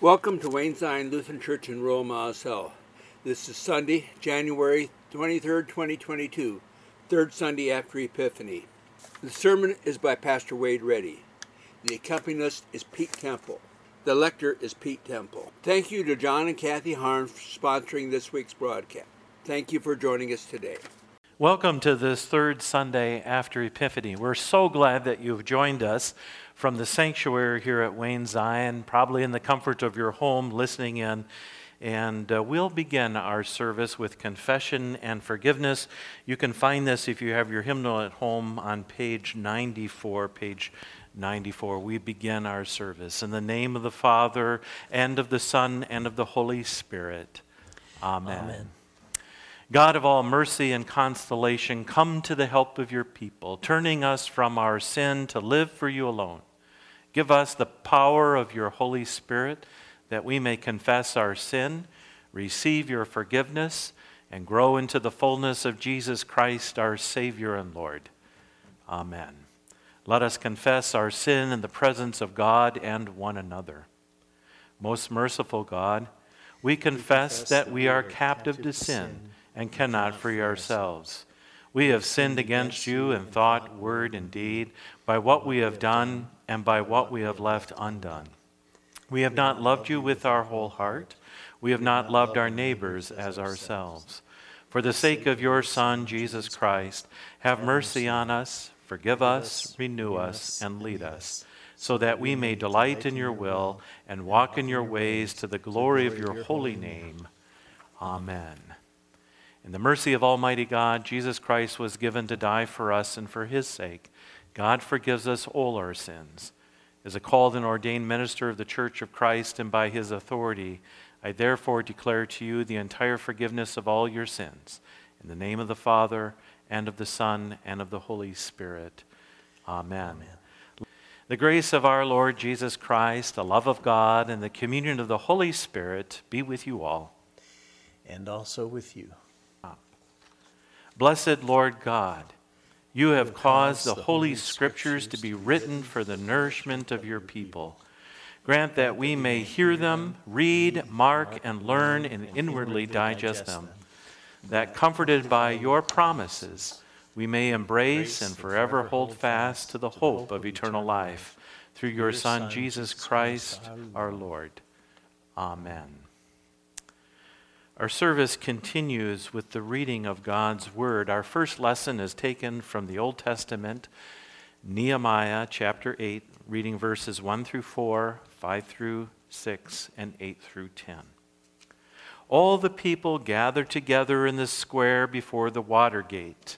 Welcome to Wayne Zion Lutheran Church in Rural Mars Hill. This is Sunday, January 23rd, 2022, third Sunday after Epiphany. The sermon is by Pastor Wade Reddy. The accompanist is Pete Temple. The lector is Pete Temple. Thank you to John and Kathy Harn for sponsoring this week's broadcast. Thank you for joining us today. Welcome to this third Sunday after Epiphany. We're so glad that you've joined us from the sanctuary here at Wayne Zion, probably in the comfort of your home, listening in. And uh, we'll begin our service with confession and forgiveness. You can find this if you have your hymnal at home on page 94, page 94. We begin our service in the name of the Father, and of the Son, and of the Holy Spirit. Amen. Amen. God of all mercy and consolation, come to the help of your people, turning us from our sin to live for you alone. Give us the power of your Holy Spirit that we may confess our sin, receive your forgiveness, and grow into the fullness of Jesus Christ, our Savior and Lord. Amen. Let us confess our sin in the presence of God and one another. Most merciful God, we confess that we are captive to sin and cannot free ourselves. We have sinned against you in thought, word, and deed, by what we have done and by what we have left undone. We have not loved you with our whole heart. We have not loved our neighbors as ourselves. For the sake of your Son, Jesus Christ, have mercy on us, forgive us, renew us, and lead us, so that we may delight in your will and walk in your ways to the glory of your holy name. Amen. In the mercy of Almighty God, Jesus Christ was given to die for us, and for his sake, God forgives us all our sins. As a called and ordained minister of the Church of Christ, and by his authority, I therefore declare to you the entire forgiveness of all your sins. In the name of the Father, and of the Son, and of the Holy Spirit. Amen. Amen. The grace of our Lord Jesus Christ, the love of God, and the communion of the Holy Spirit be with you all. And also with you. Blessed Lord God, you have caused the Holy Scriptures to be written for the nourishment of your people. Grant that we may hear them, read, mark, and learn, and inwardly digest them. That, comforted by your promises, we may embrace and forever hold fast to the hope of eternal life. Through your Son, Jesus Christ, our Lord. Amen. Our service continues with the reading of God's Word. Our first lesson is taken from the Old Testament, Nehemiah chapter 8, reading verses 1 through 4, 5 through 6, and 8 through 10. All the people gathered together in the square before the water gate.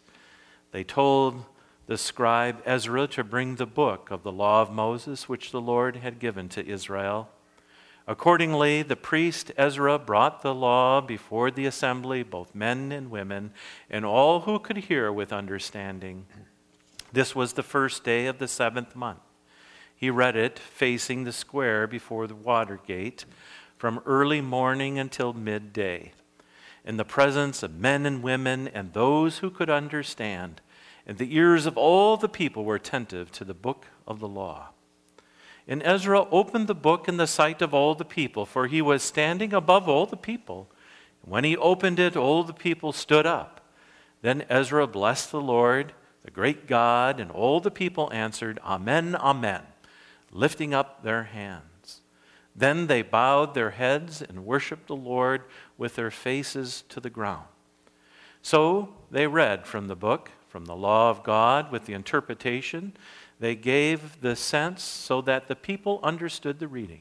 They told the scribe Ezra to bring the book of the law of Moses, which the Lord had given to Israel. Accordingly, the priest Ezra brought the law before the assembly, both men and women, and all who could hear with understanding. This was the first day of the seventh month. He read it facing the square before the water gate from early morning until midday, in the presence of men and women and those who could understand, and the ears of all the people were attentive to the book of the law. And Ezra opened the book in the sight of all the people, for he was standing above all the people. When he opened it, all the people stood up. Then Ezra blessed the Lord, the great God, and all the people answered, Amen, Amen, lifting up their hands. Then they bowed their heads and worshiped the Lord with their faces to the ground. So they read from the book, from the law of God, with the interpretation. They gave the sense so that the people understood the reading.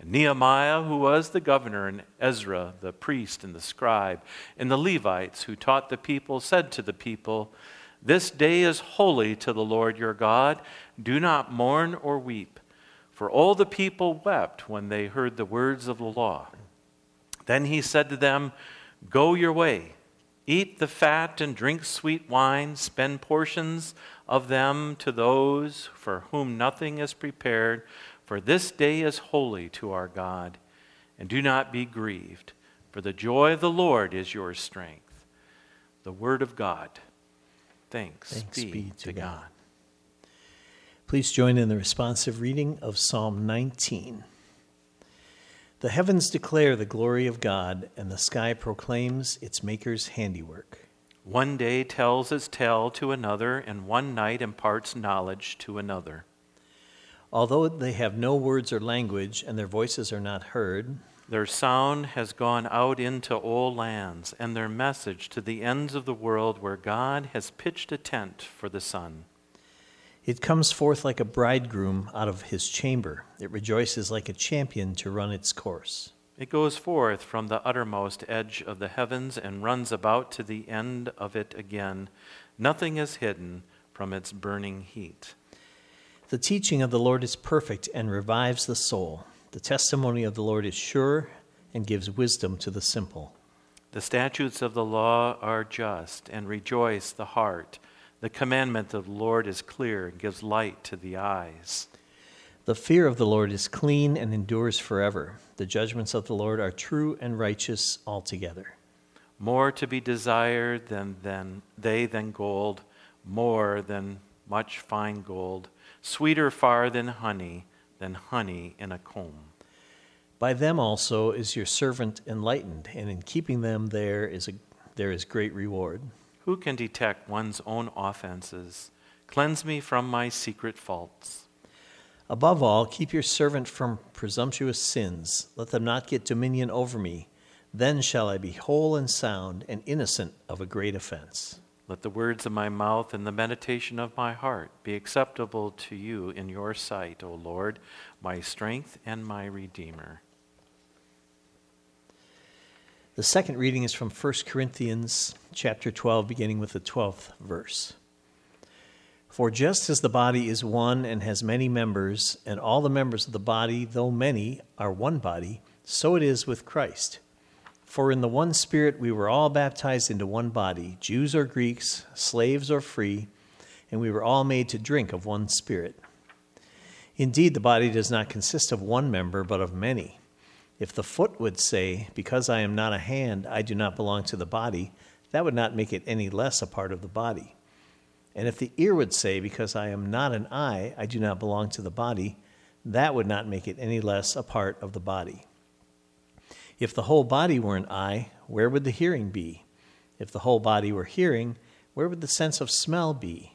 And Nehemiah, who was the governor, and Ezra, the priest and the scribe, and the Levites who taught the people, said to the people, This day is holy to the Lord your God. Do not mourn or weep. For all the people wept when they heard the words of the law. Then he said to them, Go your way, eat the fat and drink sweet wine, spend portions of them to those for whom nothing is prepared, for this day is holy to our God. And do not be grieved, for the joy of the Lord is your strength. The word of God. Thanks, Thanks be, be, to God. God. Please join in the responsive reading of Psalm 19. The heavens declare the glory of God, and the sky proclaims its Maker's handiwork. One day tells its tale to another, and one night imparts knowledge to another. Although they have no words or language, and their voices are not heard, their sound has gone out into all lands, and their message to the ends of the world where God has pitched a tent for the sun. It comes forth like a bridegroom out of his chamber. It rejoices like a champion to run its course. It goes forth from the uttermost edge of the heavens and runs about to the end of it again. Nothing is hidden from its burning heat. The teaching of the Lord is perfect and revives the soul. The testimony of the Lord is sure and gives wisdom to the simple. The statutes of the law are just and rejoice the heart. The commandment of the Lord is clear and gives light to the eyes. The fear of the Lord is clean and endures forever. The judgments of the Lord are true and righteous altogether. More to be desired than, than they than gold, more than much fine gold, sweeter far than honey, than honey in a comb. By them also is your servant enlightened, and in keeping them there is, a, there is great reward. Who can detect one's own offenses? Cleanse me from my secret faults. Above all, keep your servant from presumptuous sins. Let them not get dominion over me. Then shall I be whole and sound and innocent of a great offense. Let the words of my mouth and the meditation of my heart be acceptable to you in your sight, O Lord, my strength and my Redeemer. The second reading is from 1 Corinthians chapter 12 beginning with the 12th verse. For just as the body is one and has many members, and all the members of the body, though many, are one body, so it is with Christ. For in the one Spirit we were all baptized into one body, Jews or Greeks, slaves or free, and we were all made to drink of one Spirit. Indeed, the body does not consist of one member, but of many. If the foot would say, Because I am not a hand, I do not belong to the body, that would not make it any less a part of the body. And if the ear would say, Because I am not an eye, I do not belong to the body, that would not make it any less a part of the body. If the whole body were an eye, where would the hearing be? If the whole body were hearing, where would the sense of smell be?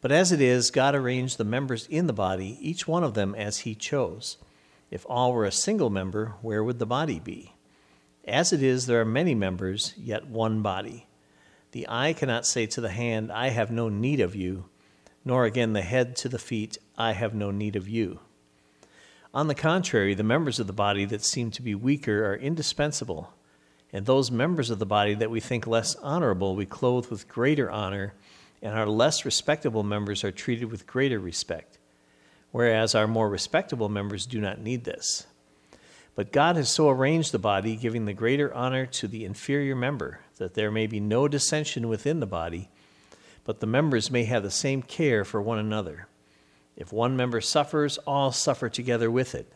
But as it is, God arranged the members in the body, each one of them as He chose. If all were a single member, where would the body be? As it is, there are many members, yet one body. The eye cannot say to the hand, I have no need of you, nor again the head to the feet, I have no need of you. On the contrary, the members of the body that seem to be weaker are indispensable, and those members of the body that we think less honorable we clothe with greater honor, and our less respectable members are treated with greater respect whereas our more respectable members do not need this. But God has so arranged the body, giving the greater honor to the inferior member, that there may be no dissension within the body, but the members may have the same care for one another. If one member suffers, all suffer together with it.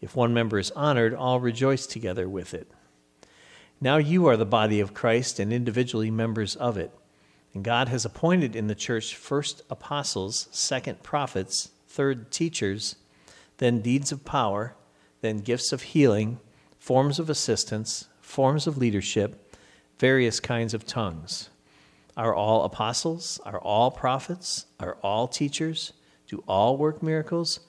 If one member is honored, all rejoice together with it. Now you are the body of Christ and individually members of it. And God has appointed in the church first apostles, second prophets, third, teachers, then deeds of power, then gifts of healing, forms of assistance, forms of leadership, various kinds of tongues. Are all apostles? Are all prophets? Are all teachers? Do all work miracles?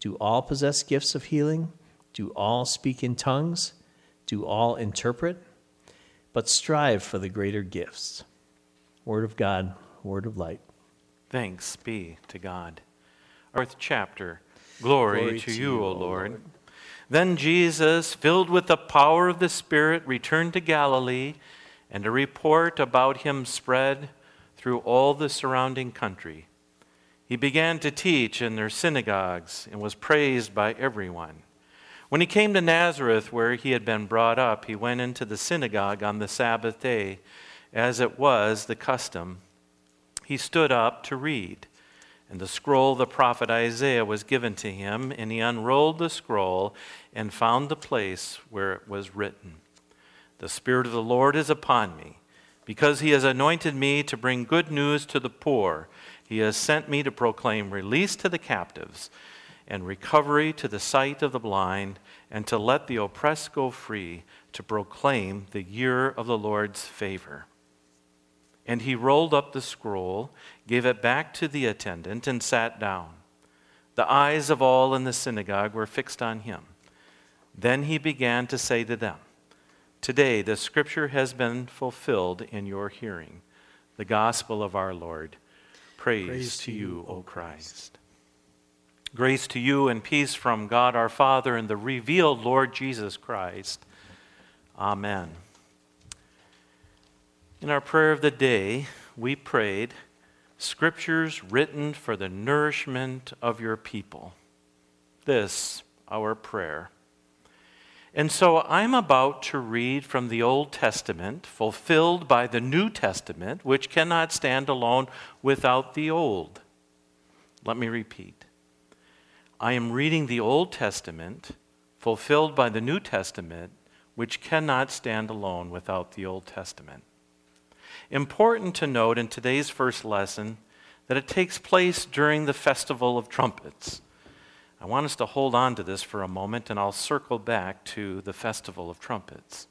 Do all possess gifts of healing? Do all speak in tongues? Do all interpret? But strive for the greater gifts. Word of God, word of light. Thanks be to God fourth chapter. Glory, Glory to, to, you, O Lord. Lord. Then Jesus, filled with the power of the Spirit, returned to Galilee, and a report about him spread through all the surrounding country. He began to teach in their synagogues and was praised by everyone. When he came to Nazareth, where he had been brought up, he went into the synagogue on the Sabbath day, as it was the custom. He stood up to read. And the scroll of the prophet Isaiah was given to him, and he unrolled the scroll and found the place where it was written The Spirit of the Lord is upon me, because he has anointed me to bring good news to the poor. He has sent me to proclaim release to the captives and recovery to the sight of the blind, and to let the oppressed go free, to proclaim the year of the Lord's favor. And he rolled up the scroll, gave it back to the attendant, and sat down. The eyes of all in the synagogue were fixed on him. Then he began to say to them, Today the scripture has been fulfilled in your hearing, the gospel of our Lord. Praise, Praise to you, O Christ. Grace to you and peace from God our Father and the revealed Lord Jesus Christ. Amen. In our prayer of the day, we prayed, Scriptures written for the nourishment of your people. This, our prayer. And so I'm about to read from the Old Testament, fulfilled by the New Testament, which cannot stand alone without the Old. Let me repeat. I am reading the Old Testament, fulfilled by the New Testament, which cannot stand alone without the Old Testament. Important to note in today's first lesson that it takes place during the Festival of Trumpets. I want us to hold on to this for a moment, and I'll circle back to the Festival of Trumpets.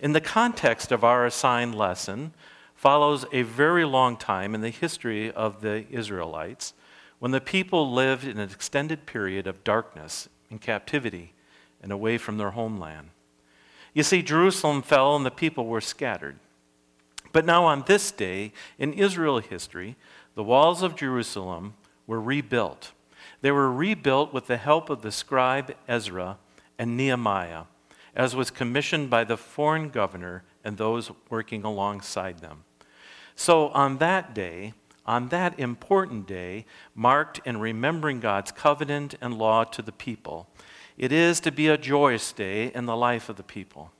In the context of our assigned lesson, follows a very long time in the history of the Israelites when the people lived in an extended period of darkness and captivity and away from their homeland. You see, Jerusalem fell and the people were scattered. But now, on this day in Israel history, the walls of Jerusalem were rebuilt. They were rebuilt with the help of the scribe Ezra and Nehemiah, as was commissioned by the foreign governor and those working alongside them. So, on that day, on that important day, marked in remembering God's covenant and law to the people. It is to be a joyous day in the life of the people.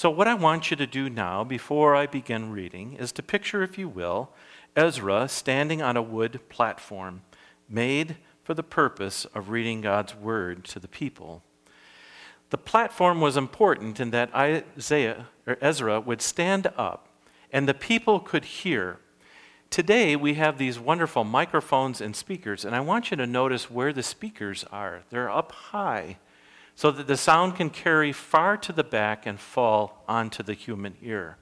So, what I want you to do now, before I begin reading, is to picture, if you will, Ezra standing on a wood platform made for the purpose of reading God's word to the people. The platform was important in that Isaiah or Ezra would stand up and the people could hear Today, we have these wonderful microphones and speakers, and I want you to notice where the speakers are. They're up high so that the sound can carry far to the back and fall onto the human ear.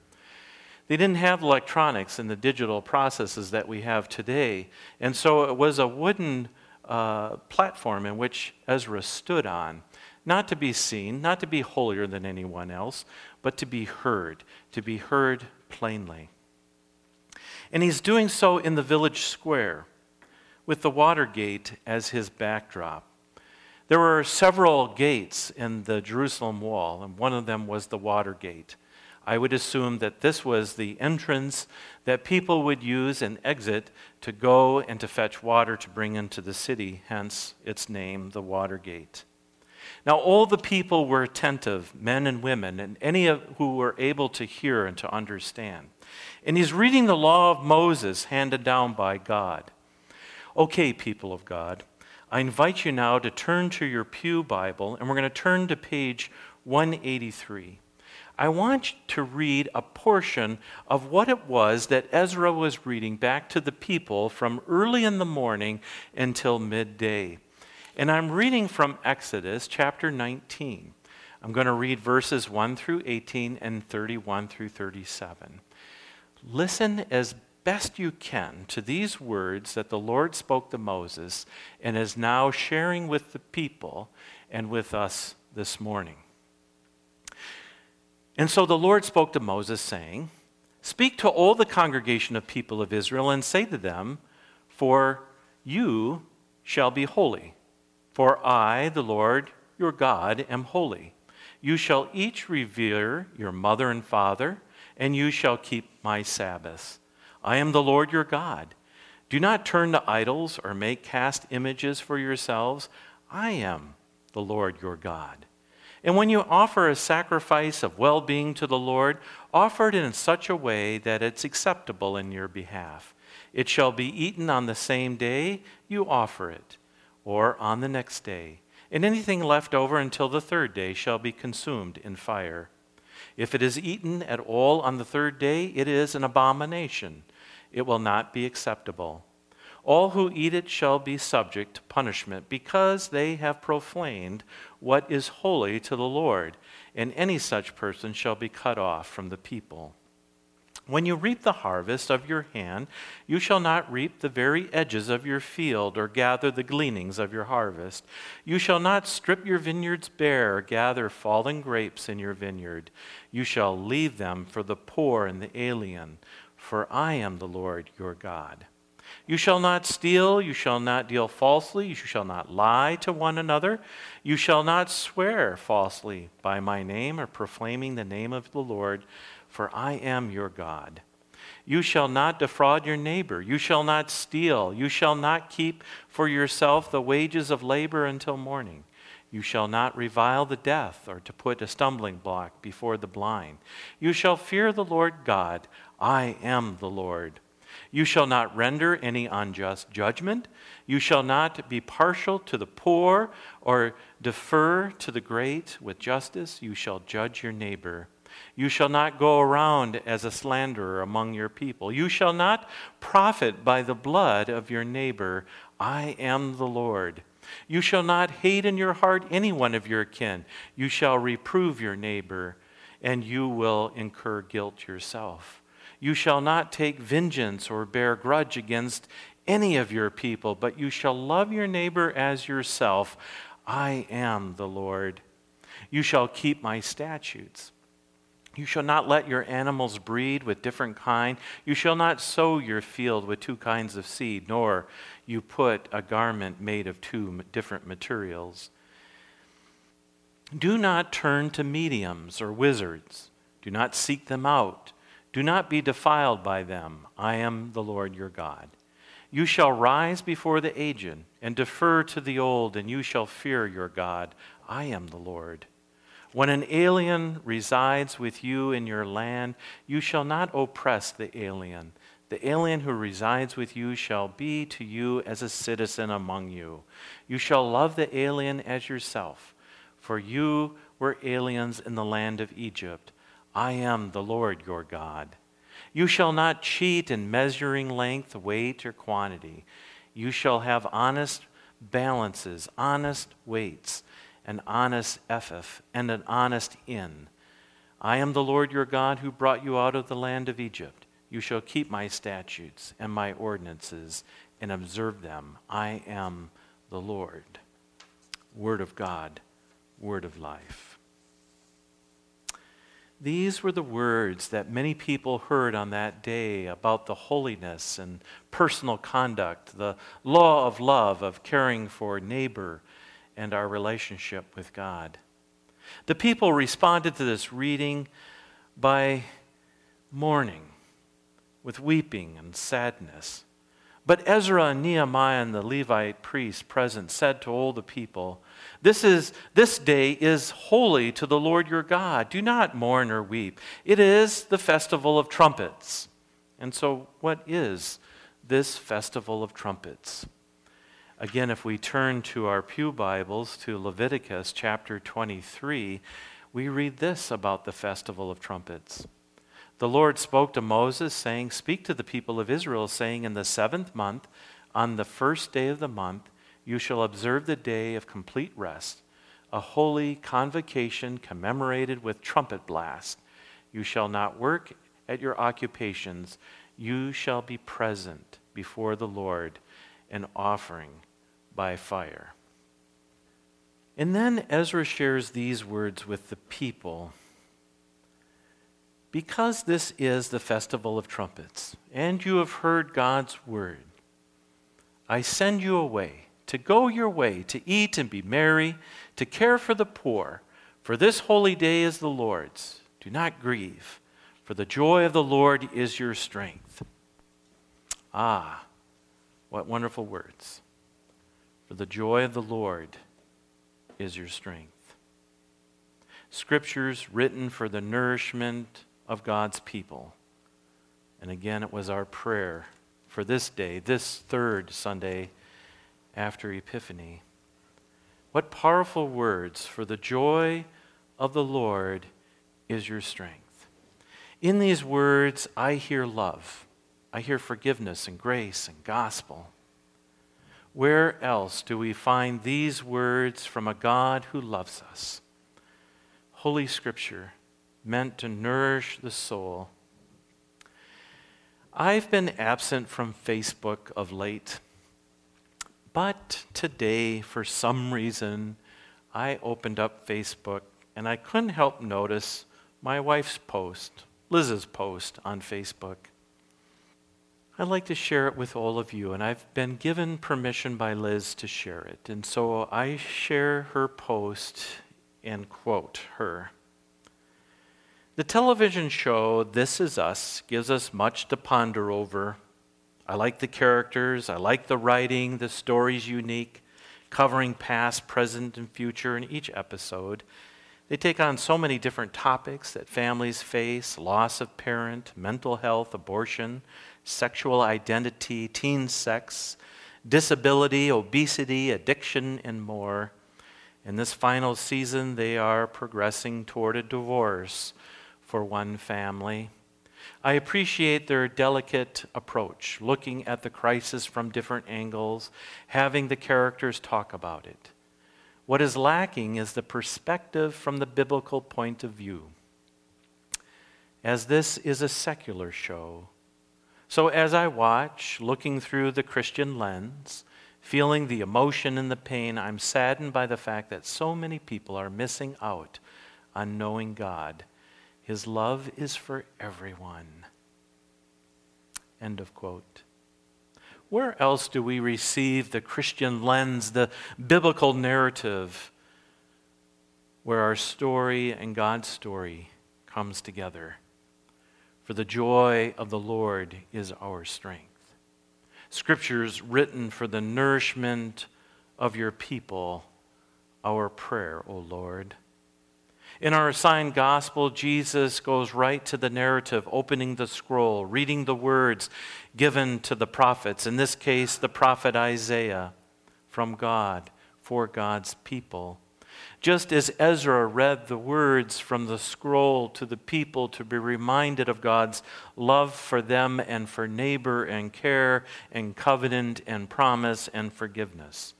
They didn't have electronics and the digital processes that we have today, and so it was a wooden uh, platform in which Ezra stood on, not to be seen, not to be holier than anyone else, but to be heard, to be heard plainly. And he's doing so in the village square with the water gate as his backdrop. There were several gates in the Jerusalem wall, and one of them was the water gate. I would assume that this was the entrance that people would use and exit to go and to fetch water to bring into the city, hence its name, the water gate. Now, all the people were attentive, men and women, and any who were able to hear and to understand. And he's reading the law of Moses handed down by God. Okay, people of God, I invite you now to turn to your Pew Bible, and we're going to turn to page 183. I want to read a portion of what it was that Ezra was reading back to the people from early in the morning until midday. And I'm reading from Exodus chapter 19. I'm going to read verses 1 through 18 and 31 through 37. Listen as best you can to these words that the Lord spoke to Moses and is now sharing with the people and with us this morning. And so the Lord spoke to Moses, saying, Speak to all the congregation of people of Israel and say to them, For you shall be holy, for I, the Lord your God, am holy. You shall each revere your mother and father and you shall keep my Sabbaths. I am the Lord your God. Do not turn to idols or make cast images for yourselves. I am the Lord your God. And when you offer a sacrifice of well being to the Lord, offer it in such a way that it's acceptable in your behalf. It shall be eaten on the same day you offer it, or on the next day. And anything left over until the third day shall be consumed in fire. If it is eaten at all on the third day, it is an abomination. It will not be acceptable. All who eat it shall be subject to punishment, because they have profaned what is holy to the Lord, and any such person shall be cut off from the people. When you reap the harvest of your hand, you shall not reap the very edges of your field or gather the gleanings of your harvest. You shall not strip your vineyards bare or gather fallen grapes in your vineyard. You shall leave them for the poor and the alien, for I am the Lord your God. You shall not steal, you shall not deal falsely, you shall not lie to one another, you shall not swear falsely by my name or proclaiming the name of the Lord for I am your God. You shall not defraud your neighbor. You shall not steal. You shall not keep for yourself the wages of labor until morning. You shall not revile the deaf or to put a stumbling block before the blind. You shall fear the Lord God. I am the Lord. You shall not render any unjust judgment. You shall not be partial to the poor or defer to the great with justice. You shall judge your neighbor. You shall not go around as a slanderer among your people. You shall not profit by the blood of your neighbor. I am the Lord. You shall not hate in your heart any one of your kin. You shall reprove your neighbor, and you will incur guilt yourself. You shall not take vengeance or bear grudge against any of your people, but you shall love your neighbor as yourself. I am the Lord. You shall keep my statutes. You shall not let your animals breed with different kind. You shall not sow your field with two kinds of seed, nor you put a garment made of two different materials. Do not turn to mediums or wizards. Do not seek them out. Do not be defiled by them. I am the Lord your God. You shall rise before the aged and defer to the old, and you shall fear your God. I am the Lord. When an alien resides with you in your land, you shall not oppress the alien. The alien who resides with you shall be to you as a citizen among you. You shall love the alien as yourself, for you were aliens in the land of Egypt. I am the Lord your God. You shall not cheat in measuring length, weight, or quantity. You shall have honest balances, honest weights an honest ephah, and an honest hin. I am the Lord your God who brought you out of the land of Egypt. You shall keep my statutes and my ordinances and observe them. I am the Lord. Word of God, word of life. These were the words that many people heard on that day about the holiness and personal conduct, the law of love, of caring for neighbor and our relationship with God. The people responded to this reading by mourning, with weeping and sadness. But Ezra and Nehemiah and the Levite priest present said to all the people, this, is, this day is holy to the Lord your God. Do not mourn or weep. It is the festival of trumpets. And so, what is this festival of trumpets? Again, if we turn to our Pew Bibles to Leviticus chapter 23, we read this about the festival of trumpets. The Lord spoke to Moses, saying, Speak to the people of Israel, saying, In the seventh month, on the first day of the month, you shall observe the day of complete rest, a holy convocation commemorated with trumpet blast. You shall not work at your occupations, you shall be present before the Lord, an offering by fire. And then Ezra shares these words with the people. Because this is the festival of trumpets, and you have heard God's word, I send you away to go your way, to eat and be merry, to care for the poor, for this holy day is the Lord's. Do not grieve, for the joy of the Lord is your strength. Ah, what wonderful words. For the joy of the Lord is your strength. Scriptures written for the nourishment of God's people. And again, it was our prayer for this day, this third Sunday after Epiphany. What powerful words! For the joy of the Lord is your strength. In these words, I hear love, I hear forgiveness and grace and gospel. Where else do we find these words from a God who loves us? Holy Scripture, meant to nourish the soul. I've been absent from Facebook of late, but today, for some reason, I opened up Facebook and I couldn't help notice my wife's post, Liz's post on Facebook. I'd like to share it with all of you, and I've been given permission by Liz to share it. And so I share her post and quote her. The television show This Is Us gives us much to ponder over. I like the characters, I like the writing, the story's unique, covering past, present, and future in each episode. They take on so many different topics that families face loss of parent, mental health, abortion, sexual identity, teen sex, disability, obesity, addiction, and more. In this final season, they are progressing toward a divorce for one family. I appreciate their delicate approach, looking at the crisis from different angles, having the characters talk about it. What is lacking is the perspective from the biblical point of view. As this is a secular show, so as I watch, looking through the Christian lens, feeling the emotion and the pain, I'm saddened by the fact that so many people are missing out on knowing God. His love is for everyone. End of quote. Where else do we receive the Christian lens, the biblical narrative, where our story and God's story comes together? For the joy of the Lord is our strength. Scriptures written for the nourishment of your people, our prayer, O Lord. In our assigned gospel, Jesus goes right to the narrative, opening the scroll, reading the words given to the prophets, in this case, the prophet Isaiah, from God for God's people. Just as Ezra read the words from the scroll to the people to be reminded of God's love for them and for neighbor and care and covenant and promise and forgiveness.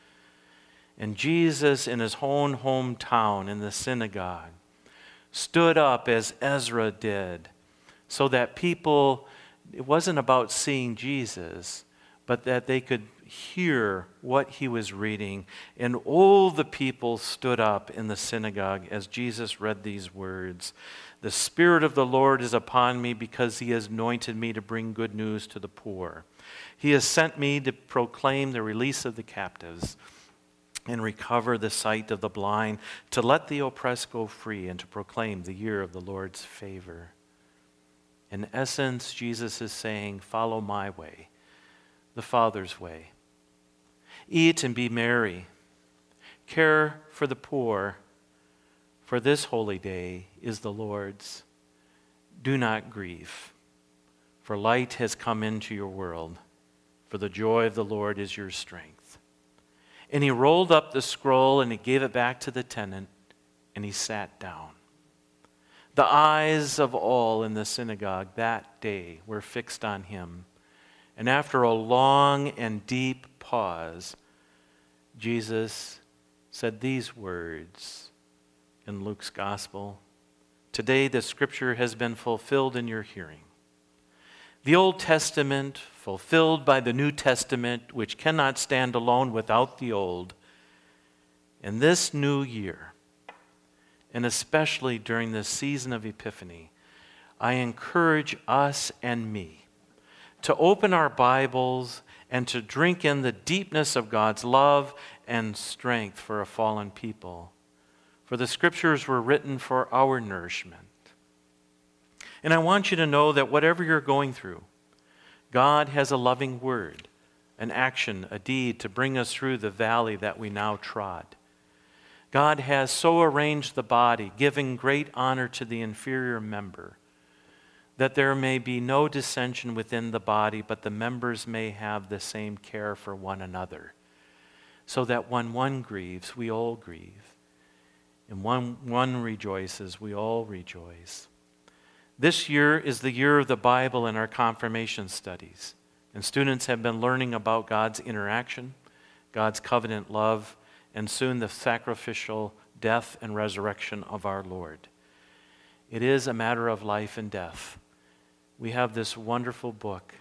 And Jesus, in his own hometown in the synagogue, stood up as Ezra did so that people, it wasn't about seeing Jesus, but that they could hear what he was reading. And all the people stood up in the synagogue as Jesus read these words The Spirit of the Lord is upon me because he has anointed me to bring good news to the poor. He has sent me to proclaim the release of the captives and recover the sight of the blind, to let the oppressed go free, and to proclaim the year of the Lord's favor. In essence, Jesus is saying, Follow my way, the Father's way. Eat and be merry. Care for the poor, for this holy day is the Lord's. Do not grieve, for light has come into your world, for the joy of the Lord is your strength. And he rolled up the scroll and he gave it back to the tenant, and he sat down. The eyes of all in the synagogue that day were fixed on him. And after a long and deep pause, Jesus said these words in Luke's gospel Today the scripture has been fulfilled in your hearing. The Old Testament, fulfilled by the New Testament, which cannot stand alone without the Old. In this new year, and especially during this season of Epiphany, I encourage us and me to open our Bibles and to drink in the deepness of God's love and strength for a fallen people. For the scriptures were written for our nourishment. And I want you to know that whatever you're going through, God has a loving word, an action, a deed to bring us through the valley that we now trod. God has so arranged the body, giving great honor to the inferior member that there may be no dissension within the body, but the members may have the same care for one another. So that when one grieves, we all grieve. And when one rejoices, we all rejoice. This year is the year of the Bible in our confirmation studies. And students have been learning about God's interaction, God's covenant love, and soon the sacrificial death and resurrection of our Lord. It is a matter of life and death. We have this wonderful book.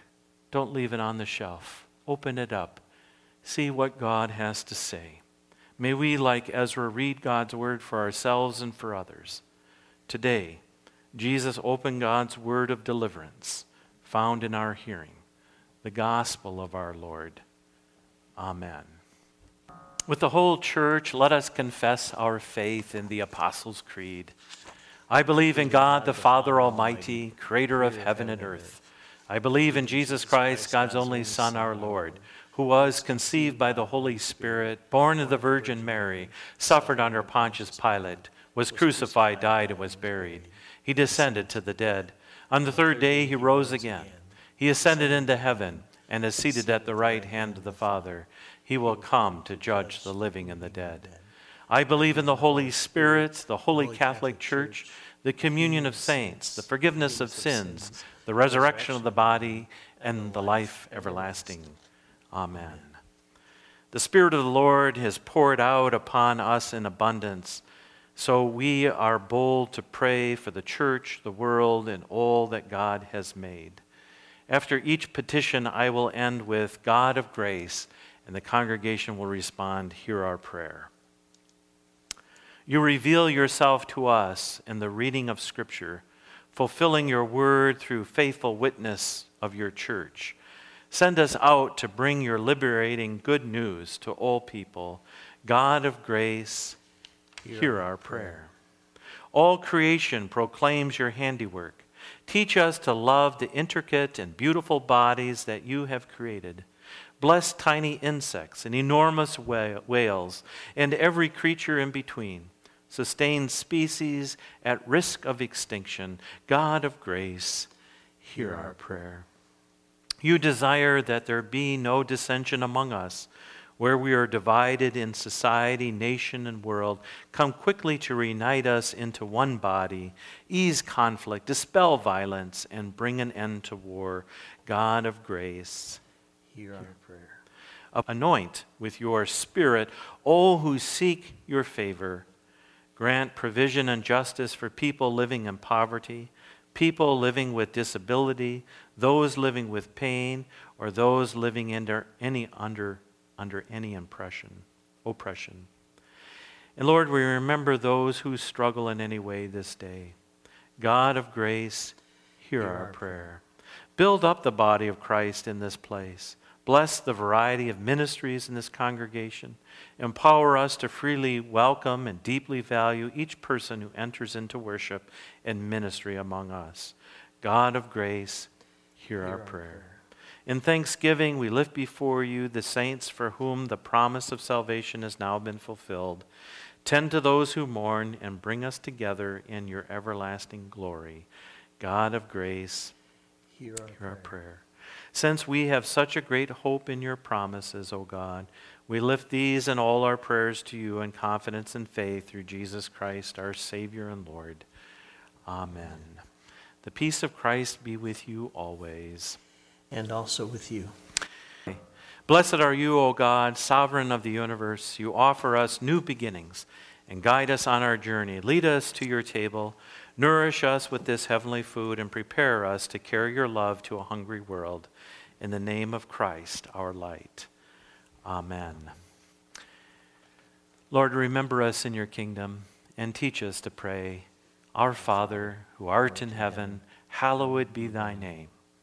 Don't leave it on the shelf. Open it up. See what God has to say. May we, like Ezra, read God's word for ourselves and for others. Today, Jesus opened God's word of deliverance, found in our hearing, the gospel of our Lord. Amen. With the whole church, let us confess our faith in the Apostles' Creed. I believe in God the Father Almighty, creator of heaven and earth. I believe in Jesus Christ, God's only Son, our Lord, who was conceived by the Holy Spirit, born of the Virgin Mary, suffered under Pontius Pilate, was crucified, died, and was buried. He descended to the dead. On the third day, he rose again. He ascended into heaven and is seated at the right hand of the Father. He will come to judge the living and the dead. I believe in the Holy Spirit, the Holy Catholic Church, the communion of saints, the forgiveness of sins, the resurrection of the body, and the life everlasting. Amen. The Spirit of the Lord has poured out upon us in abundance, so we are bold to pray for the church, the world, and all that God has made. After each petition, I will end with God of grace, and the congregation will respond, Hear our prayer. You reveal yourself to us in the reading of Scripture, fulfilling your word through faithful witness of your church. Send us out to bring your liberating good news to all people. God of grace, hear, hear our prayer. All creation proclaims your handiwork. Teach us to love the intricate and beautiful bodies that you have created. Bless tiny insects and enormous whales and every creature in between sustain species at risk of extinction. God of grace, hear our prayer. You desire that there be no dissension among us. Where we are divided in society, nation, and world, come quickly to reunite us into one body, ease conflict, dispel violence, and bring an end to war. God of grace, hear our prayer. Anoint with your Spirit all who seek your favor Grant provision and justice for people living in poverty, people living with disability, those living with pain, or those living under any, under, under any impression, oppression. And Lord, we remember those who struggle in any way this day. God of grace, hear, hear our, our prayer. Build up the body of Christ in this place. Bless the variety of ministries in this congregation. Empower us to freely welcome and deeply value each person who enters into worship and ministry among us. God of grace, hear, hear our, prayer. prayer. In thanksgiving, we lift before you the saints for whom the promise of salvation has now been fulfilled. Tend to those who mourn and bring us together in your everlasting glory. God of grace, hear our, hear prayer. our prayer. Since we have such a great hope in your promises, O God, we lift these and all our prayers to you in confidence and faith through Jesus Christ, our Savior and Lord. Amen. The peace of Christ be with you always. And also with you. Blessed are you, O God, sovereign of the universe. You offer us new beginnings and guide us on our journey. Lead us to your table. Nourish us with this heavenly food and prepare us to carry your love to a hungry world. In the name of Christ, our light. Amen. Lord, remember us in your kingdom and teach us to pray. Our Father, who art in heaven, hallowed be thy name.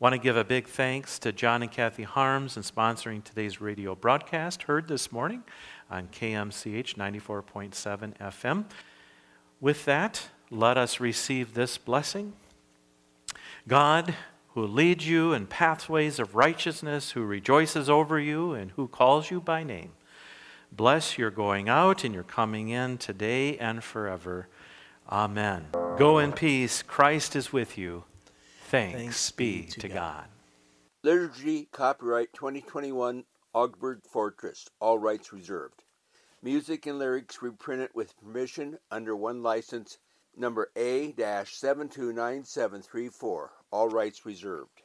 Want to give a big thanks to John and Kathy Harms in sponsoring today's radio broadcast heard this morning on KMCH 94.7 FM. With that, let us receive this blessing. God, who leads you in pathways of righteousness, who rejoices over you, and who calls you by name, Bless your going out and your coming in today and forever. Amen. Go in peace. Christ is with you. Thanks, Thanks be be to, to God. God. Liturgy copyright 2021 Augsburg Fortress, all rights reserved. Music and lyrics reprinted with permission under OneLicense number A-729734, all rights reserved.